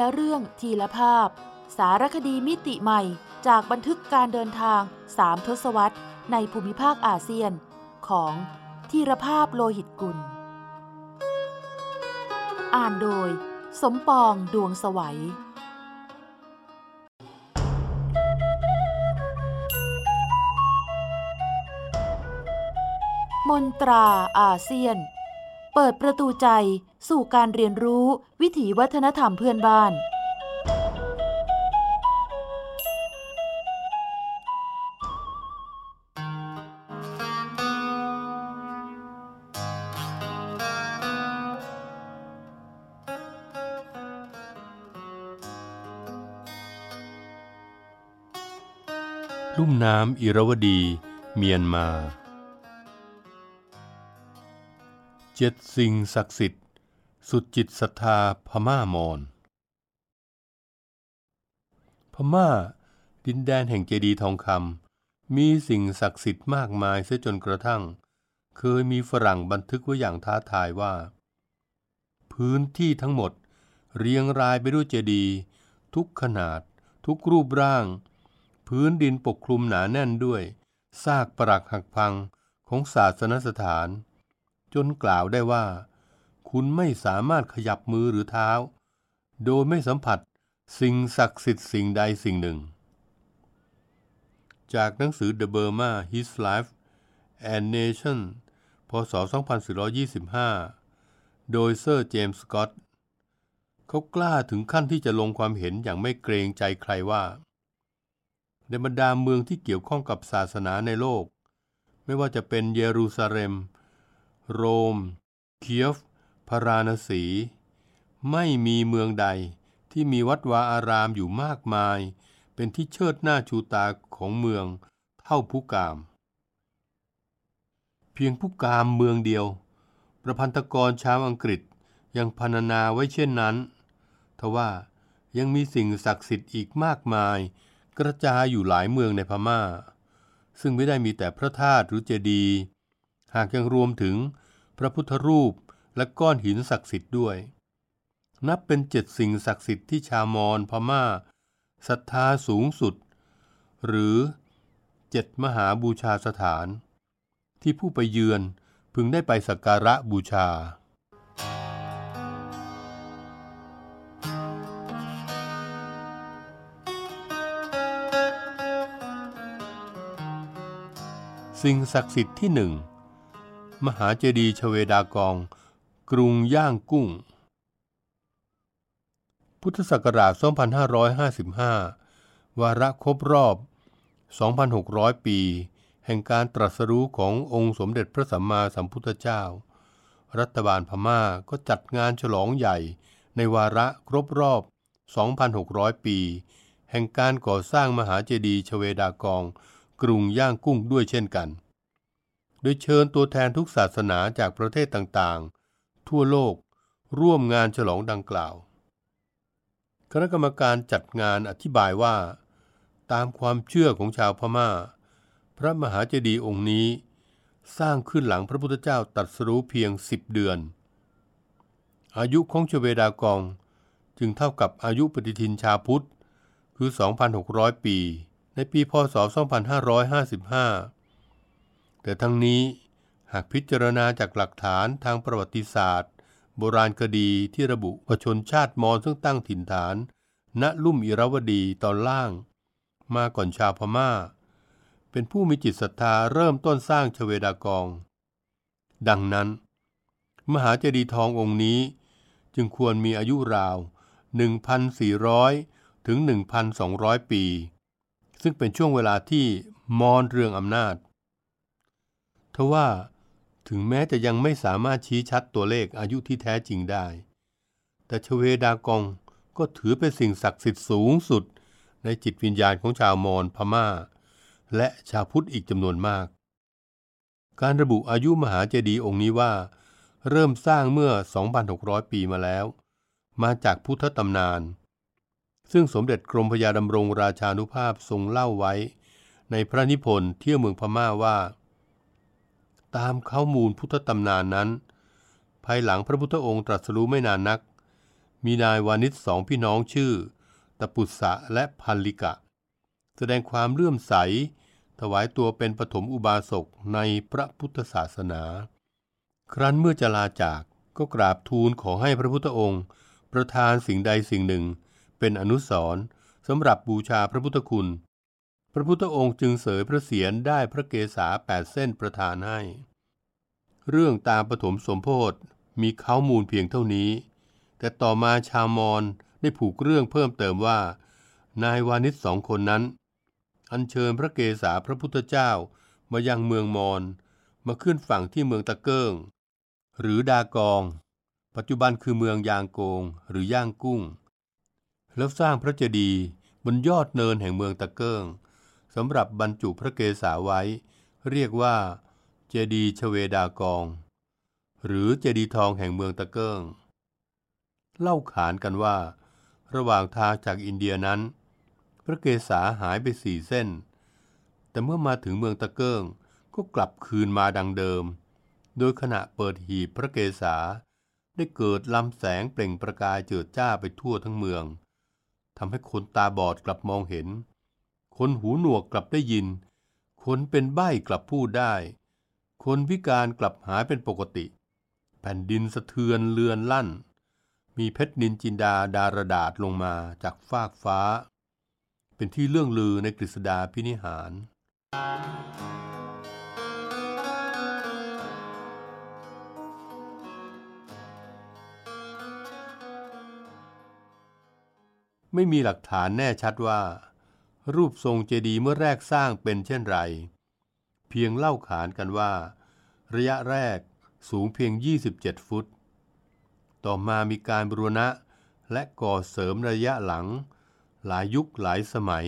ละเรื่องทีละภาพ สารคดีมิติใหม่ จากบันทึกการเดินทางสามทศวรรษ ในภูมิภาคอาเซียน ของธีรภาพโลหิตกุล อ่านโดย สมปองดวงสวัยมนตราอาเซียน เปิดประตูใจสู่การเรียนรู้วิถีวัฒนธรรมเพื่อนบ้าน ลุ่มน้ำอิรวดี เมียนมา เจ็ดสิ่งศักดิ์สิทธิ์ สุดจิตศรัทธาพม่ามอน พม่า ดินแดนแห่งเจดีย์ทองคำมีสิ่งศักดิ์สิทธิ์มากมายเสียจนกระทั่ง เคยมีฝรั่งบันทึกไว้อย่างท้าทายว่า พื้นที่ทั้งหมดเรียงรายไปด้วยเจดีย์ทุกขนาด ทุกรูปร่าง พื้นดินปกคลุมหนาแน่นด้วยซากปรักหักพังของศาสนสถาน จนกล่าวได้ว่า คุณไม่สามารถขยับมือหรือเท้า โดยไม่สัมผัสสิ่งศักดิ์สิทธิ์สิ่งใดสิ่งหนึ่ง จากหนังสือ The Burma His Life and Nation พศ 2425 โดยเซอร์เจมส์สกอตต์เขากล้าถึงขั้นที่จะลงความเห็นอย่างไม่เกรงใจใครว่า ในบรรดาเมืองที่เกี่ยวข้องกับศาสนาในโลก ไม่ว่าจะเป็นเยรูซาเล็ม โรม เคียฟ พาราณสี ไม่มีเมืองใดที่มีวัดวาอารามอยู่มากมาย เป็นที่เชิดหน้าชูตาของเมืองเท่าผู้กาม เพียงผู้กามเมืองเดียว ประพันธกรชาวอังกฤษยังพรรณนาไว้เช่นนั้นทว่ายังมีสิ่งศักดิ์สิทธิ์อีกมากมาย กระจายอยู่หลายเมืองในพม่า ซึ่งไม่ได้มีแต่พระธาตุหรือเจดีย์ หากยังรวมถึงพระพุทธรูปและก้อนหินศักดิ์สิทธิ์ด้วย นับเป็นเจ็ดสิ่งศักดิ์สิทธิ์ที่ชาวมอญพม่าศรัทธาสูงสุด หรือเจ็ดมหาบูชาสถาน ที่ผู้ไปเยือนพึงได้ไปสักการะบูชาสิ่งศักดิ์สิทธิ์ที่หนึ่ง มหาเจดีย์ชเวดากอง กรุงย่างกุ้ง พุทธศักราช 2555 วาระครบรอบ 2,600 ปี แห่งการตรัสรู้ขององค์สมเด็จพระสัมมาสัมพุทธเจ้า รัฐบาลพม่าก็จัดงานฉลองใหญ่ในวาระครบรอบ 2,600 ปี แห่งการก่อสร้างมหาเจดีย์ชเวดากอง กรุงย่างกุ้งด้วยเช่นกัน โดยเชิญตัวแทนทุกศาสนาจากประเทศต่างๆ ทั่วโลกร่วมงานฉลองดังกล่าว คณะกรรมการจัดงานอธิบายว่า ตามความเชื่อของชาวพม่า พระมหาเจดีย์องค์นี้ สร้างขึ้นหลังพระพุทธเจ้าตรัสรู้เพียงสิบเดือน อายุของชเวดากองจึงเท่ากับอายุปฏิทินชาวพุทธคือ 2,600 ปี ในปีพศ 2555 แต่ทั้งนี้หากพิจารณาจากหลักฐานทางประวัติศาสตร์ โบราณคดีที่ระบุว่าชนชาติมอญซึ่งตั้งถิ่นฐาน ณลุ่มอิรวดีตอนล่าง มาก่อนชาวพม่า เป็นผู้มีจิตศรัทธาเริ่มต้นสร้างชเวดากอง ดังนั้น มหาเจดีย์ทององค์นี้ จึงควรมีอายุราว 1,400 ถึง 1,200 ปี ซึ่งเป็นช่วงเวลาที่มอญเรืองอำนาจ ทว่าถึงแม้จะยังไม่สามารถชี้ชัดตัวเลขอายุที่แท้จริงได้ แต่ชเวดากองก็ถือเป็นสิ่งศักดิ์สิทธิ์สูงสุด ในจิตวิญญาณของชาวมอญพม่า และชาวพุทธอีกจำนวนมาก การระบุอายุมหาเจดีย์องค์นี้ว่า เริ่มสร้างเมื่อ 2,600 ปีมาแล้ว มาจากพุทธตำนาน ซึ่งสมเด็จกรมพยาดำรงราชานุภาพทรงเล่าไว้ ในพระนิพนธ์เที่ยวเมืองพม่าว่า ตามข้อมูลพุทธตำนานนั้น ภายหลังพระพุทธองค์ตรัสรู้ไม่นานนัก มีนายวานิชสองพี่น้องชื่อตะปุษะและพันลิกะ แสดงความเลื่อมใส ถวายตัวเป็นปฐมอุบาสกในพระพุทธศาสนา ครั้นเมื่อจะลาจากก็กราบทูลขอให้พระพุทธองค์ ประทานสิ่งใดสิ่งหนึ่ง เป็นอนุสรณ์สำหรับบูชาพระพุทธคุณ พระพุทธองค์จึงเสยพระเศียรได้พระเกศาแปดเส้นประทานให้ เรื่องตามปฐมสมโพธมีข้ามูลเพียงเท่านี้ แต่ต่อมาชาวมอญได้ผูกเรื่องเพิ่มเติมว่า นายวานิชสองคนนั้น อัญเชิญพระเกศาพระพุทธเจ้ามายังเมืองมอญมาขึ้นฝั่งที่เมืองตะเกิงหรือดากอง ปัจจุบันคือเมืองยางโกงหรือย่างกุ้ง แล้วสร้างพระเจดีย์บนยอดเนินแห่งเมืองตะเกิง สำหรับบรรจุพระเกศาไว้ เรียกว่า เจดีชเวดากอง หรือเจดีทองแห่งเมืองตะเกิงเล่าขานกันว่า ระหว่างทางจากอินเดียนั้น พระเกศาหายไปสี่เส้น แต่เมื่อมาถึงเมืองตะเกิงก็กลับคืนมาดังเดิม โดยขณะเปิดหีบพระเกศาได้เกิดลำแสงเปล่งประกายเจิดจ้าไปทั่วทั้งเมืองทำให้คนตาบอดกลับมองเห็น คนหูหนวกกลับได้ยิน คนเป็นใบ้กลับพูดได้ คนพิการกลับหายเป็นปกติ แผ่นดินสะเทือนเลือนลั่น มีเพชรนินจินดาดารดาษลงมาจากฟากฟ้า เป็นที่เรื่องลือในกฤษดาพินิหาร ไม่มีหลักฐานแน่ชัดว่า รูปทรงเจดีย์เมื่อแรกสร้างเป็นเช่นไร เพียงเล่าขานกันว่า ระยะแรกสูงเพียง 27 ฟุต ต่อมามีการบรณะและก่อเสริมระยะหลัง หลายยุคหลายสมัย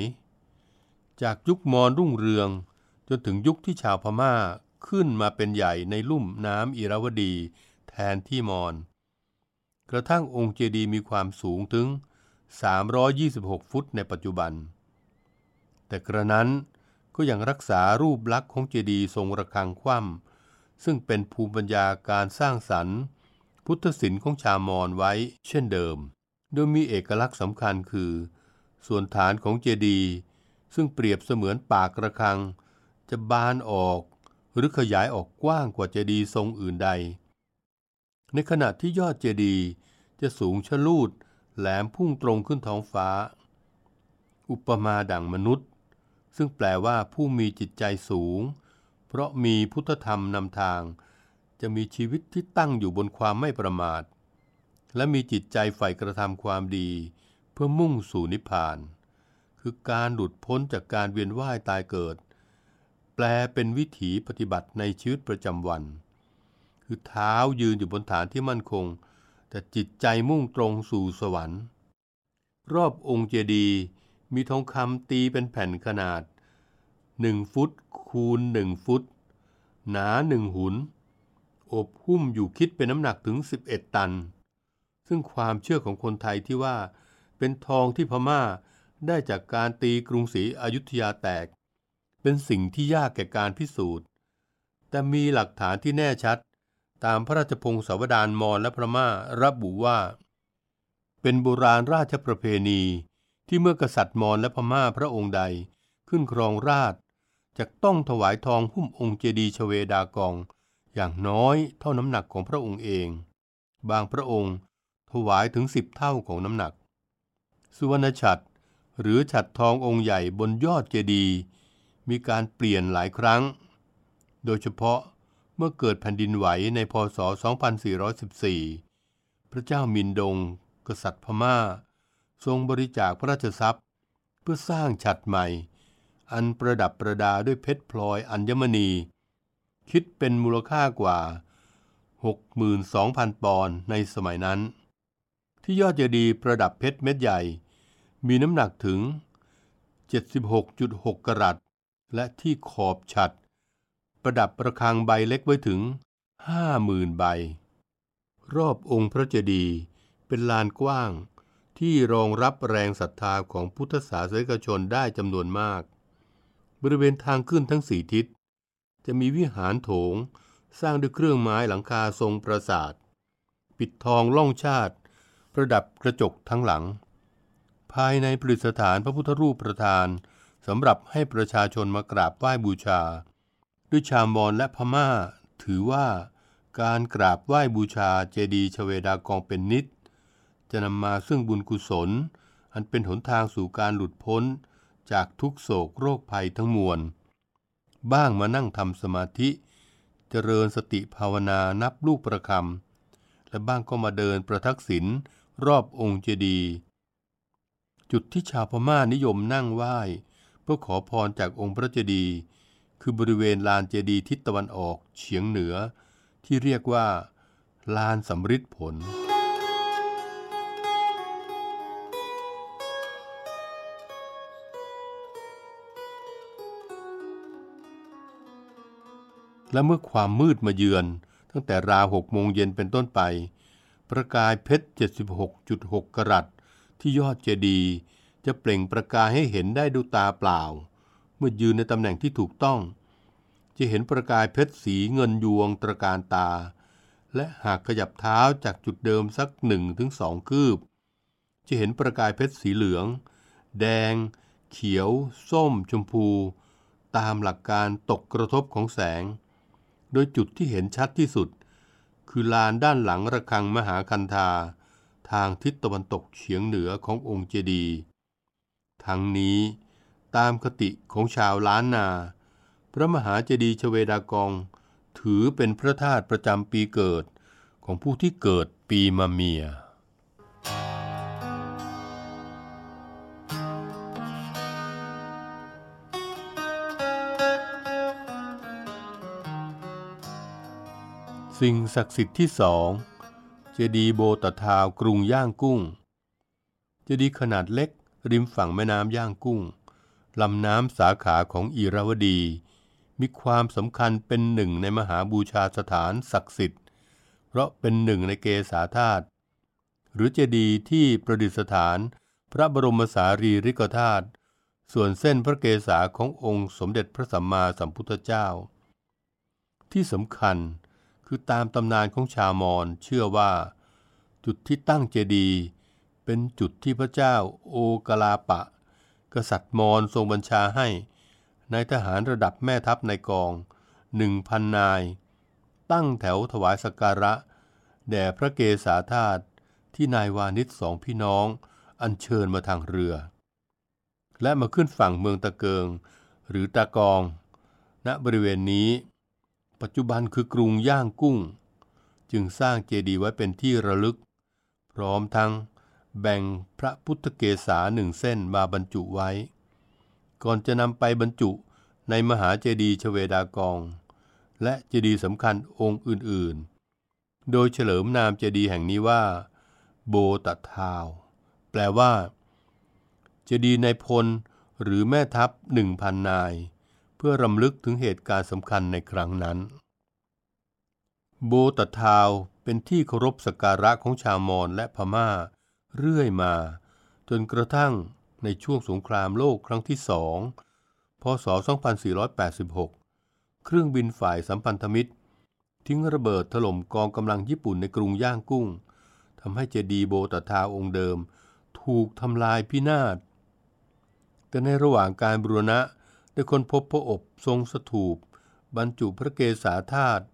จากยุคมอญรุ่งเรือง จนถึงยุคที่ชาวพม่าขึ้นมาเป็นใหญ่ในลุ่มน้ำอิราวดีแทนที่มอญกระทั่งองค์เจดีย์มีความสูงถึง 326 ฟุตในปัจจุบัน แต่กระนั้นก็ยังรักษารูปลักษณ์ของเจดีย์ทรงระฆังคว่ำซึ่งเป็นภูมิปัญญาการสร้างสรรค์ พุทธศิลป์ของชาวมอญไว้เช่นเดิม โดยมีเอกลักษณ์สำคัญคือ ส่วนฐานของเจดีย์ซึ่งเปรียบเสมือนปากระฆัง จะบานออกหรือขยายออกกว้างกว่าเจดีย์ทรงอื่นใด ในขณะที่ยอดเจดีย์จะสูงชะลูดแหลมพุ่งตรงขึ้นท้องฟ้า อุปมาดั่งมนุษย์ ซึ่งแปลว่าผู้มีจิตใจสูง เพราะมีพุทธธรรมนำทาง จะมีชีวิตที่ตั้งอยู่บนความไม่ประมาท และมีจิตใจใฝ่กระทำความดี เพื่อมุ่งสู่นิพพาน คือการหลุดพ้นจากการเวียนว่ายตายเกิด แปลเป็นวิถีปฏิบัติในชีวิตประจำวัน คือเท้ายืนอยู่บนฐานที่มั่นคง แต่จิตใจมุ่งตรงสู่สวรรค์ รอบองค์เจดีย์ มีทองคำตีเป็นแผ่นขนาด 1 ฟุตคูณ 1 ฟุต หนาหนึ่งหุน อบหุ้มอยู่คิดเป็นน้ำหนักถึง 11 ตัน ซึ่งความเชื่อของคนไทยที่ว่าเป็นทองที่พม่าได้จากการตีกรุงศรีอยุธยาแตก เป็นสิ่งที่ยากแก่การพิสูจน์ แต่มีหลักฐานที่แน่ชัด ตามพระราชพงศาวดารมอญและพม่าระบุว่า เป็นโบราณราชประเพณี ที่เมื่อกษัตริย์มอญและพม่าพระองค์ใดขึ้นครองราชจะต้องถวายทองหุ้มองค์เจดีย์ชเวดากอง อย่างน้อยเท่าน้ำหนักของพระองค์เอง บางพระองค์ถวายถึงสิบเท่าของน้ำหนัก สุวรรณฉัตรหรือฉัตรทององค์ใหญ่บนยอดเจดีย์มีการเปลี่ยนหลายครั้ง โดยเฉพาะเมื่อเกิดแผ่นดินไหวในพศ 2414 พระเจ้ามินดง กษัตริย์พม่า ทรงบริจาคพระราชทรัพย์ เพื่อสร้างฉัตรใหม่ อันประดับประดาด้วยเพชรพลอยอัญมณี คิดเป็นมูลค่ากว่า 62,000 ปอนด์ในสมัยนั้น ที่ยอดเจดีย์ประดับเพชรเม็ดใหญ่ มีน้ำหนักถึง 76.6 กรัตและที่ขอบฉัตรประดับประฆังใบเล็กไว้ถึง 50,000 ใบ รอบองค์พระเจดีย์เป็นลานกว้าง ที่รองรับแรงศรัทธาของพุทธศาสนิกชนได้จำนวนมาก บริเวณทางขึ้นทั้งสี่ทิศ จะมีวิหารโถง สร้างด้วยเครื่องไม้หลังคาทรงปราสาท ปิดทองล่องชาติ ประดับกระจกทั้งหลัง ภายในประดิษฐานพระพุทธรูปประธานสำหรับให้ประชาชนมากราบไหว้บูชา ด้วยชาวมอญและพม่า ถือว่าการกราบไหว้บูชาเจดีย์ชเวดากองเป็นนิด จะนำมาซึ่งบุญกุศล อันเป็นหนทางสู่การหลุดพ้น จากทุกโศกโรคภัยทั้งมวล บ้างมานั่งทำสมาธิ เจริญสติภาวนานับลูกประคำและบ้างก็มาเดินประทักษิณรอบองค์เจดีย์จุดที่ชาวพม่านิยมนั่งไหว้เพื่อขอพรจากองค์พระเจดีย์คือบริเวณลานเจดีย์ทิศตะวันออกเฉียงเหนือ ที่เรียกว่า ลานสำริดผล และเมื่อความมืดมาเยือน ตั้งแต่ราวหกโมงเย็นเป็นต้นไป ประกายเพชร 76.6 กรัตที่ยอดเจดีย์จะเปล่งประกายให้เห็นได้ดูตาเปล่า เมื่อยืนในตำแหน่งที่ถูกต้อง จะเห็นประกายเพชรสีเงินยวงตระการตา และหากขยับเท้าจากจุดเดิมสักหนึ่งถึงสองคืบ จะเห็นประกายเพชรสีเหลือง แดง เขียว ส้ม ชมพู ตามหลักการตกกระทบของแสง โดยจุดที่เห็นชัดที่สุด คือลานด้านหลังระฆังมหาคันธาทางทิศตะวันตกเฉียงเหนือขององค์เจดีย์ทั้งนี้ตามคติของชาวล้านนา พระมหาเจดีย์ชเวดากอง ถือเป็นพระธาตุประจำปีเกิดของผู้ที่เกิดปีมะเมีย สิ่งศักดิ์สิทธิ์ที่สองเจดีย์โบตะทาวกรุงย่างกุ้ง เจดีย์ขนาดเล็กริมฝั่งแม่น้ำย่างกุ้งลำน้ำสาขาของอีราวดี มีความสำคัญเป็นหนึ่งในมหาบูชาสถานศักดิ์สิทธิ์ เพราะเป็นหนึ่งในเกศาธาตุหรือเจดีย์ที่ประดิษฐานพระบรมสารีริกธาตุส่วนเส้นพระเกศาขององค์สมเด็จพระสัมมาสัมพุทธเจ้า ที่สำคัญ คือตามตำนานของชาวมอญเชื่อว่า จุดที่ตั้งเจดีย์เป็นจุดที่พระเจ้าโอกลาปะ กษัตริย์มอญทรงบัญชาให้นายทหารระดับแม่ทัพในกองหนึ่งพันนาย ตั้งแถวถวายสักการะ แด่พระเกศาธาตุที่นายวานิชสองพี่น้องอัญเชิญมาทางเรือ และมาขึ้นฝั่งเมืองตะเกิง หรือตะกอง ณบริเวณนี้ ปัจจุบันคือกรุงย่างกุ้ง จึงสร้างเจดีย์ไว้เป็นที่ระลึก พร้อมทั้งแบ่งพระพุทธเกศาหนึ่งเส้นมาบรรจุไว้ ก่อนจะนำไปบรรจุในมหาเจดีย์ชเวดากอง และเจดีย์สำคัญองค์อื่นๆ โดยเฉลิมนามเจดีย์แห่งนี้ว่า โบตทาว แปลว่า เจดีย์ในพลหรือแม่ทัพหนึ่งพันนาย เพื่อรำลึกถึงเหตุการณ์สำคัญในครั้งนั้น โบตทาวเป็นที่เคารพสักการะของชาวมอญและพม่า เรื่อยมา จนกระทั่งในช่วงสงครามโลกครั้งที่สองพศ 2486 เครื่องบินฝ่ายสัมพันธมิตร ทิ้งระเบิดถล่มกองกำลังญี่ปุ่นในกรุงย่างกุ้งทำให้เจดีโบตทาวองค์เดิม ถูกทำลายพินาศแต่ในระหว่างการบูรณะ ได้ค้นพบพระอบทรงสถูป บรรจุพระเกศาธาตุ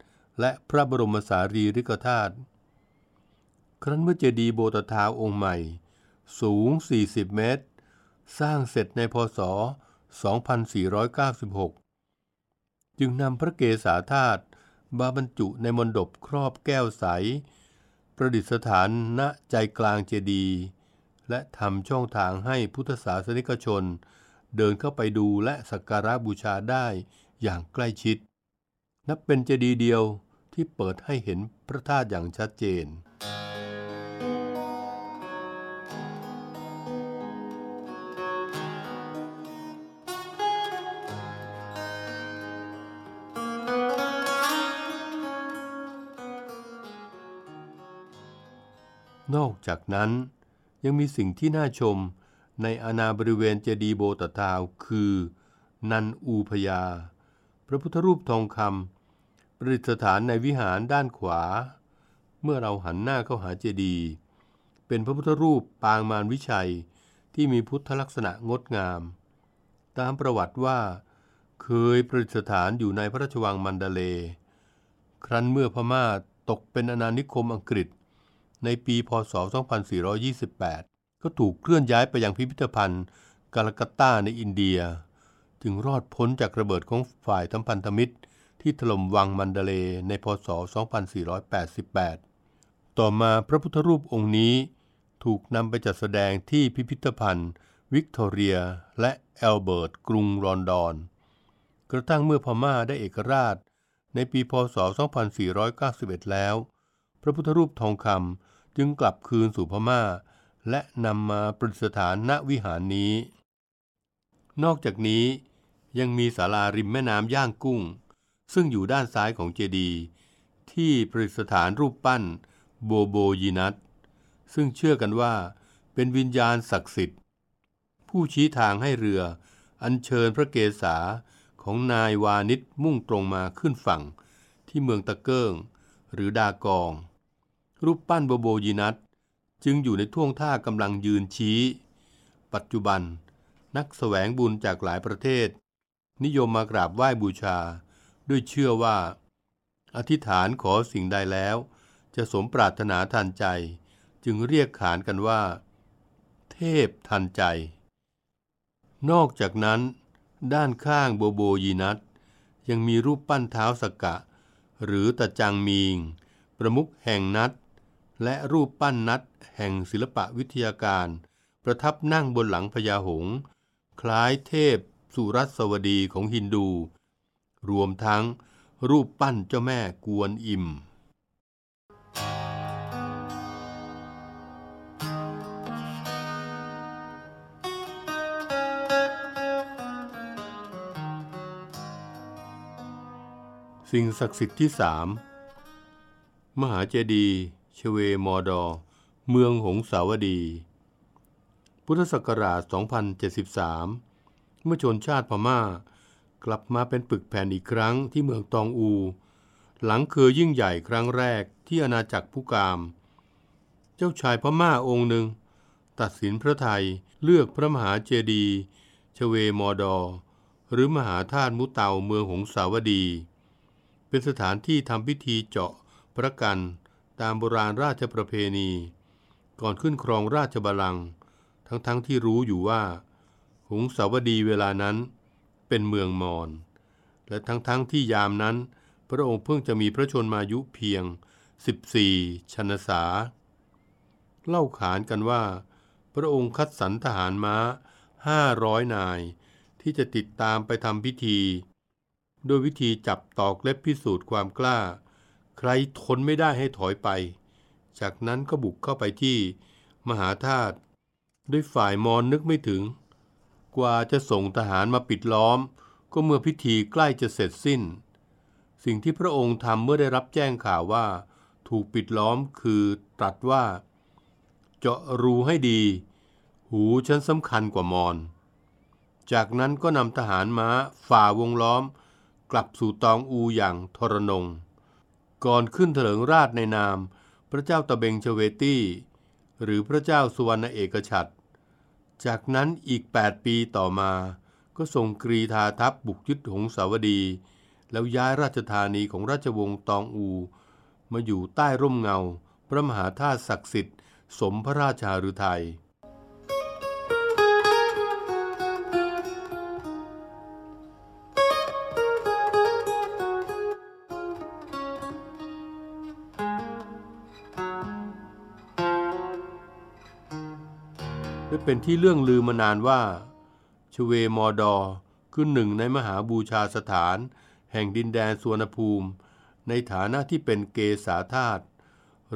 และพระบรมสารีริกธาตุครั้นเมื่อเจดีย์โบตทาวองค์ใหม่ สูง 40 เมตร สร้างเสร็จในพศ 2496 จึงนำพระเกศาธาตุมาบรรจุในมณฑปครอบแก้วใส ประดิษฐานณใจกลางเจดีย์และทำช่องทางให้พุทธศาสนิกชน เดินเข้าไปดูและสักการะบูชาได้อย่างใกล้ชิด นับเป็นเจดีย์เดียวที่เปิดให้เห็นพระธาตุอย่างชัดเจน นอกจากนั้นยังมีสิ่งที่น่าชม ในอาณาบริเวณเจดีโบตทาวคือ นันอูพยา พระพุทธรูปทองคำประดิษฐานในวิหารด้านขวา เมื่อเราหันหน้าเข้าหาเจดีเป็นพระพุทธรูปปางมารวิชัยที่มีพุทธลักษณะงดงาม ตามประวัติว่า เคยประดิษฐานอยู่ในพระราชวังมันดาเล ครั้นเมื่อพม่าตกเป็นอาณานิคมอังกฤษในปีพศ 2428 ก็ถูกเคลื่อนย้ายไปยังพิพิธภัณฑ์กาลกัตตาในอินเดีย จึงรอดพ้นจากระเบิดของฝ่ายสัมพันธมิตร ที่ถล่มวังมัณฑะเลย์ในพศ 2488 ต่อมาพระพุทธรูปองค์นี้ถูกนำไปจัดแสดงที่พิพิธภัณฑ์ วิกตอเรียและแอลเบิร์ตกรุงลอนดอน กระทั่งเมื่อพม่าได้เอกราช ในปีพศ 2491 แล้ว พระพุทธรูปทองคำจึงกลับคืนสู่พม่า และนำมาประดิษฐานณวิหารนี้ นอกจากนี้ยังมีศาลาริมแม่น้ำย่างกุ้ง ซึ่งอยู่ด้านซ้ายของเจดีย์ที่ประดิษฐานรูปปั้นโบโบยีนัทซึ่งเชื่อกันว่าเป็นวิญญาณศักดิ์สิทธิ์ ผู้ชี้ทางให้เรืออัญเชิญพระเกศาของนายวานิชมุ่งตรงมาขึ้นฝั่งที่เมืองตะเกิงหรือดากอง รูปปั้นโบโบยีนัท จึงอยู่ในท่วงท่ากำลังยืนชี้ ปัจจุบัน นักแสวงบุญจากหลายประเทศ นิยมมากราบไหว้บูชา ด้วยเชื่อว่า อธิษฐานขอสิ่งใดแล้ว จะสมปรารถนาทันใจ จึงเรียกขานกันว่า เทพทันใจ นอกจากนั้น ด้านข้างโบโบยีนัทยังมีรูปปั้นเท้าสกกะ หรือตะจังมีง ประมุขแห่งนัด และรูปปั้นนัดแห่งศิลปะวิทยาการ ประทับนั่งบนหลังพญาหง คล้ายเทพสุรัสวดีของฮินดู รวมทั้งรูปปั้นเจ้าแม่กวนอิมสิ่งศักดิ์สิทธิ์ที่สามมหาเจดีย์ ชเวมอดอ เมืองหงสาวดี พุทธศักราช 2073 เมื่อชนชาติพม่า กลับมาเป็นปึกแผ่นอีกครั้งที่เมืองตองอู หลังเคยยิ่งใหญ่ครั้งแรกที่อาณาจักรผู้กาม เจ้าชายพม่าองค์หนึ่ง ตัดสินพระไทยเลือกพระมหาเจดีย์ชเวมอดอ หรือมหาธาตุมุเตาเมืองหงสาวดี เป็นสถานที่ทำพิธีเจาะพระกัน ตามโบราณราชประเพณี ก่อนขึ้นครองราชบัลลังก์ทั้งๆทที่รู้อยู่ว่า หุงสาวดีเวลานั้นเป็นเมืองมอญและทั้งๆทที่ยามนั้น พระองค์เพิ่งจะมีพระชนมายุเพียง 14 ชนษา เล่าขานกันว่า พระองค์คัดสรรทหารม้า 500 นาย ที่จะติดตามไปทำพิธี โดยวิธีจับตอกเล็บพิสูจน์ความกล้า ใครทนไม่ได้ให้ถอยไป จากนั้นก็บุกเข้าไปที่มหาธาตุด้วยฝ่ายมอนนึกไม่ถึง กว่าจะส่งทหารมาปิดล้อม ก็เมื่อพิธีใกล้จะเสร็จสิ้น สิ่งที่พระองค์ทำเมื่อได้รับแจ้งข่าวว่า ถูกปิดล้อมคือตรัสว่า เจาะรูให้ดี หูฉันสำคัญกว่ามอน จากนั้นก็นำทหารม้าฝ่าวงล้อม กลับสู่ตองอูอย่างทรนง ก่อนขึ้นเถลิงราชในนาม พระเจ้าตะเบงเชเวตี้ หรือพระเจ้าสุวรรณเอกฉัตรจากนั้นอีก 8 ปีต่อมา ก็ส่งกรีธาทัพบุกยึดหงสาวดี แล้วย้ายราชธานีของราชวงศ์ตองอู มาอยู่ใต้ร่มเงา พระมหาธาตุศักดิ์สิทธิ์ สมพระราชาฤทัย เป็นที่เรื่องลือมานานว่าชเวมอดอคือหนึ่งในมหาบูชาสถาน แห่งดินแดนสวนภูมิ ในฐานะที่เป็นเกษาธาตุ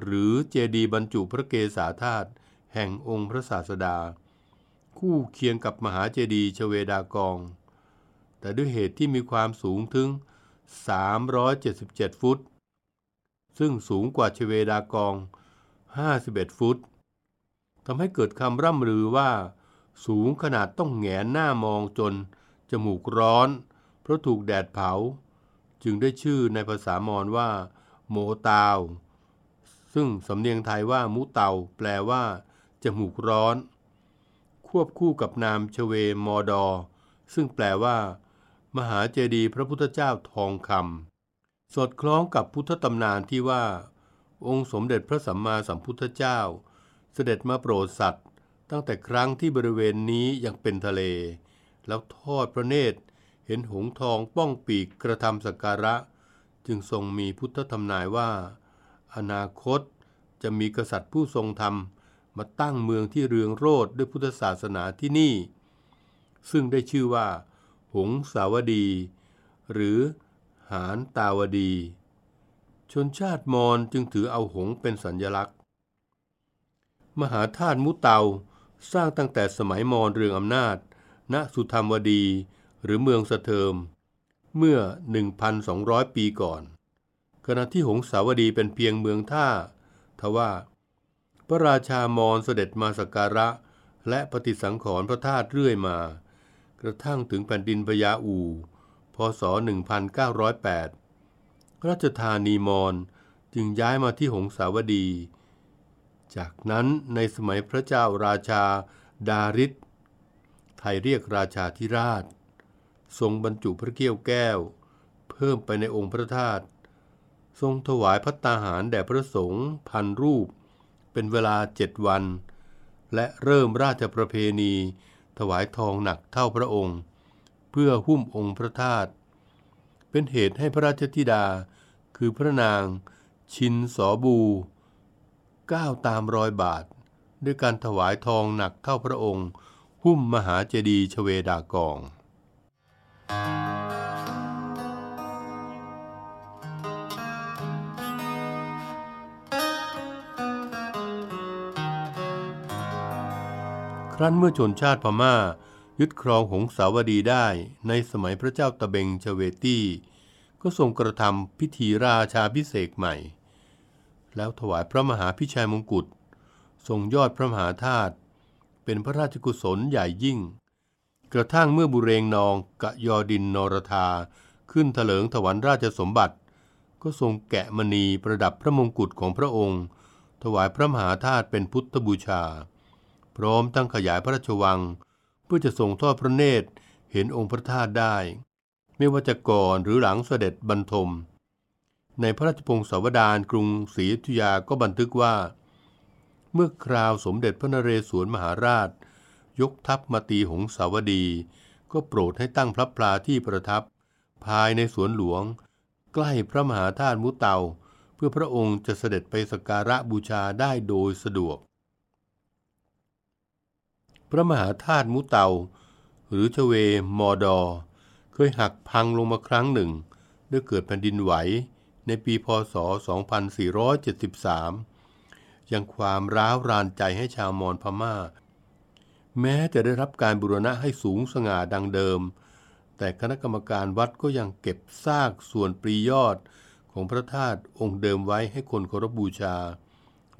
หรือเจดีบรรจุพระเกษาธาตุแห่งองค์พระศาสดา คู่เคียงกับมหาเจดีย์ชเวดากอง แต่ด้วยเหตุที่มีความสูงถึง 377 ฟุต ซึ่งสูงกว่าชเวดากอง 51 ฟุต ทำให้เกิดคำร่ำลือว่า สูงขนาดต้องแงนหน้ามองจน จมูกร้อน เพราะถูกแดดเผา จึงได้ชื่อในภาษามอญว่า โมตาว ซึ่งสำเนียงไทยว่ามุเตาแปลว่า จมูกร้อน ควบคู่กับนามชเวมอดอ ซึ่งแปลว่า มหาเจดีย์พระพุทธเจ้าทองคำสอดคล้องกับพุทธตำนานที่ว่า องค์สมเด็จพระสัมมาสัมพุทธเจ้า เสด็จมาโปรดสัตว์ ตั้งแต่ครั้งที่บริเวณนี้ยังเป็นทะเล แล้วทอดพระเนตรเห็นหงทองป้องปีกกระทำสักการะ จึงทรงมีพุทธทำนายว่า อนาคตจะมีกษัตริย์ผู้ทรงธรรม มาตั้งเมืองที่เรืองโรดด้วยพุทธศาสนาที่นี่ ซึ่งได้ชื่อว่า หงสาวดี หรือหานตาวดี ชนชาติมอญจึงถือเอาหงเป็นสัญลักษณ์ มหาธาตุมุเตา สร้างตั้งแต่สมัยมอญเรืองอำนาจ ณสุธรรมวดีหรือเมืองสะเทิม เมื่อ 1,200 ปีก่อน ขณะที่หงสาวดีเป็นเพียงเมืองท่า ทว่า พระราชามอญเสด็จมาสักการะ และปฏิสังขรณ์พระธาตุเรื่อยมา กระทั่งถึงแผ่นดินพญาอู พศ 1908 ราชธานีมอญจึงย้ายมาที่หงสาวดี จากนั้นในสมัยพระเจ้าราชาดาริศไทยเรียกราชาธิราช ทรงบรรจุพระเกี้ยวแก้ว เพิ่มไปในองค์พระธาตุทรงถวายพัตตาหารแด่พระสงฆ์พันรูป เป็นเวลาเจ็ดวัน และเริ่มราชประเพณี ถวายทองหนักเท่าพระองค์ เพื่อหุ้มองค์พระธาตุเป็นเหตุให้พระราชธิดา คือพระนางชินสอบู ก้าวตามรอยบาท ด้วยการถวายทองหนักเท่าพระองค์ หุ้มมหาเจดีย์ชเวดากอง ครั้นเมื่อชนชาติพม่า ยึดครองหงสาวดีได้ในสมัยพระเจ้าตะเบงชเวตี้ ก็ทรงกระทำพิธีราชาพิเศษใหม่ แล้วถวายพระมหาพิชัยมงกุฎทรงยอดพระมหาธาตุเป็นพระราชกุศลใหญ่ยิ่ง กระทั่งเมื่อบุเรงนองกะยอดินนรธา ขึ้นเถลิงถวันราชสมบัติ ก็ทรงแกะมณีประดับพระมงกุฎของพระองค์ ถวายพระมหาธาตุเป็นพุทธบูชา พร้อมตั้งขยายพระราชวัง เพื่อจะส่งทอดพระเนตรเห็นองค์พระธาตุได้ ไม่ว่าจะก่อนหรือหลังเสด็จบรรทม ในพระราชพงศาวดารกรุงศรีอยุธยาก็บันทึกว่า เมื่อคราวสมเด็จพระนเรศวรมหาราช ยกทัพมาตีหงสาวดี ก็โปรดให้ตั้งพระพลาที่ประทับ ภายในสวนหลวง ใกล้พระมหาธาตุมุเตา เพื่อพระองค์จะเสด็จไปสักการะบูชาได้โดยสะดวก พระมหาธาตุมุเตา หรือชเวมอดอ เคยหักพังลงมาครั้งหนึ่งด้วยเกิดแผ่นดินไหว ในปีพศ 2473 ยังความร้าวรานใจให้ชาวมอญพม่า แม้จะได้รับการบูรณะให้สูงสง่าดังเดิม แต่คณะกรรมการวัดก็ยังเก็บซากส่วนปรียอดของพระธาตุองค์เดิมไว้ให้คนเคารพบูชา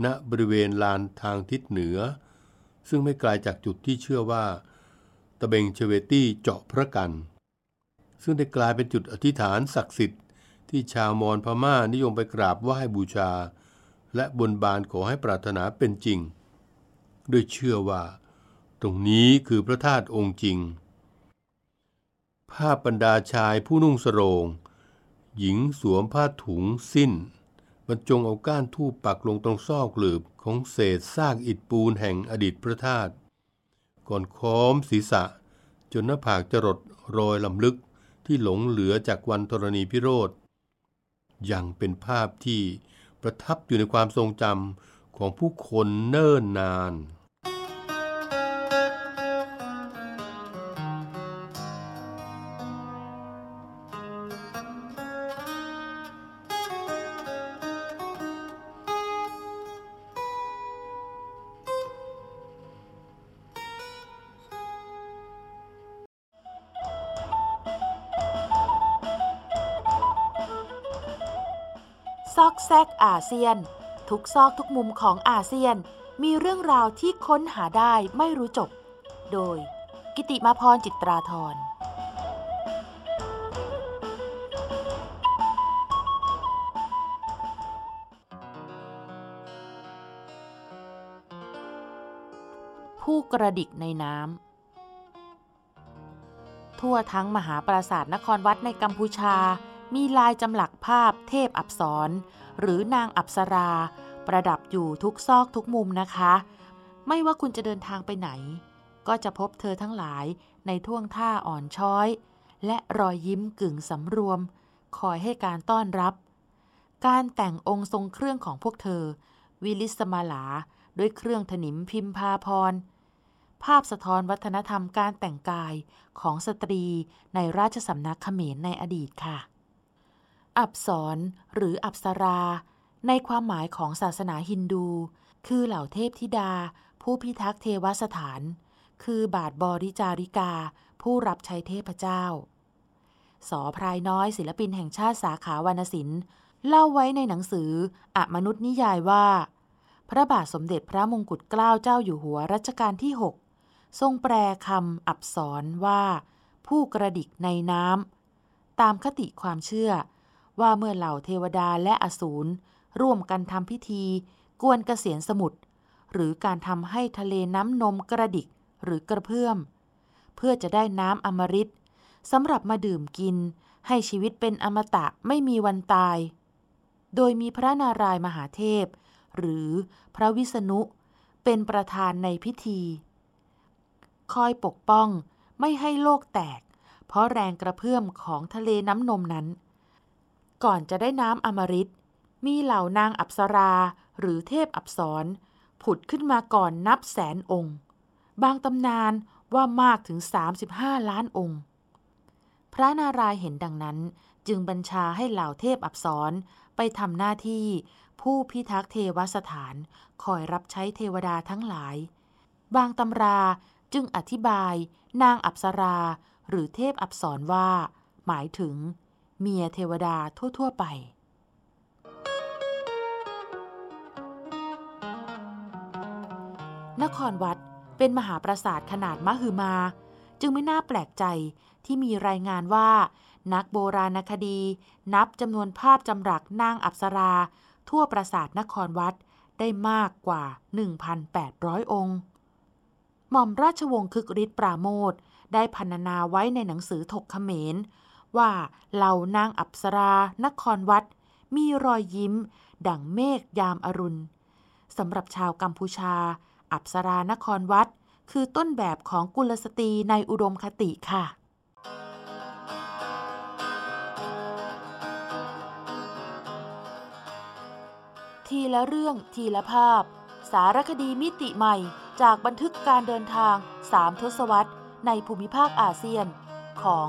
ณบริเวณลานทางทิศเหนือ ซึ่งไม่ไกลาจากจุดที่เชื่อว่า ตะเบงเชเวตี้เจาะพระกัน ซึ่งได้กลายเป็นจุดอธิษฐานศักดิ์สิทธิ์ ที่ชาวมอญพม่านิยมไปกราบไหว้บูชา และบนบานขอให้ปรารถนาเป็นจริง ด้วยเชื่อว่า ตรงนี้คือพระธาตุองค์จริง ภาพบรรดาชายผู้นุ่งสโรงหญิงสวมผ้าถุงสิ้น บรรจงเอาก้านทูปปักลงตรงซอกหลืบของเศษซากอิฐปูนแห่งอดีตพระธาตุก่อนค้อมศีรษะ จนหน้าผากจรดรอยลำลึกที่หลงเหลือจากวันธรณีพิโรธ ยังเป็นภาพที่ประทับอยู่ในความทรงจำของผู้คนเนิ่นนาน เซียน ทุกซอกทุกมุมของอาเซียน มีเรื่องราวที่ค้นหาได้ไม่รู้จบ โดย กิติมาพรจิตราธรผู้กระดิกในน้ำทั่วทั้งมหาปราสาทนครวัดในกัมพูชา มีลายจำหลักภาพเทพอับสรหรือนางอับสรา ประดับอยู่ทุกซอกทุกมุมนะคะ ไม่ว่าคุณจะเดินทางไปไหน ก็จะพบเธอทั้งหลายในท่วงท่าอ่อนช้อย และรอยยิ้มกึ่งสำรวม คอยให้การต้อนรับ การแต่งองค์ทรงเครื่องของพวกเธอ วิลิสมาลาด้วยเครื่องถนิมพิมพาพรภาพสะท้อนวัฒนธรรมการแต่งกายของสตรีในราชสำนักเขมรในอดีตค่ะ อับสรหรืออับสรา ในความหมายของศาสนาฮินดู คือเหล่าเทพธิดา ผู้พิทักษ์เทวสถาน คือบาทบริจาริกา ผู้รับใช้เทพเจ้า สอพรายน้อยศิลปินแห่งชาติสาขาวรรณศิลป์เล่าไว้ในหนังสืออมนุษย์นิยายว่า พระบาทสมเด็จพระมงกุฎเกล้าเจ้าอยู่หัวรัชกาลที่ 6 ทรงแปลคำอับสรว่า ผู้กระดิกในน้ำตามคติความเชื่อ ว่าเมื่อเหล่าเทวดาและอสูรร่วมกันทำพิธี กวนเกษียณสมุทรหรือการทำให้ทะเลน้ำนมกระดิกหรือกระเพื่อม เพื่อจะได้น้ำอมฤตสำหรับมาดื่มกิน ให้ชีวิตเป็นอมตะไม่มีวันตาย โดยมีพระนารายมหาเทพ หรือพระวิษณุ เป็นประธานในพิธี คอยปกป้องไม่ให้โลกแตก เพราะแรงกระเพื่อมของทะเลน้ำนมนั้น ก่อนจะได้น้ำอมฤตมีเหล่านางอัปสราหรือเทพอัปสรผุดขึ้นมาก่อนนับแสนองค์ บางตำนานว่ามากถึง 35 ล้านองค์ พระนารายณ์เห็นดังนั้นจึงบัญชาให้เหล่าเทพอัปสรไปทำหน้าที่ผู้พิทักษ์เทวสถานคอยรับใช้เทวดาทั้งหลาย บางตำราจึงอธิบายนางอัปสราหรือเทพอัปสรว่า หมายถึง เมียเทวดาทั่ว ๆ ไป นครวัดเป็นมหาปราสาทขนาดมหึมา จึงไม่น่าแปลกใจที่มีรายงานว่า นักโบราณคดี นับจำนวนภาพจำรักนางอัปสรา ทั่วปราสาทนครวัดได้มากกว่า 1,800 องค์ หม่อมราชวงศ์คึกฤทธิ์ปราโมทได้พรรณนาไว้ในหนังสือถกเขมร ว่าเหล่านางอัปสรานครวัด มีรอยยิ้ม ดั่งเมฆยามอรุณสำหรับชาวกัมพูชา อัปสรานครวัด คือต้นแบบของกุลสตรีในอุดมคติค่ะทีละเรื่องทีละภาพ สารคดีมิติใหม่จากบันทึกการเดินทางสามทศวรรษ ในภูมิภาคอาเซียนของ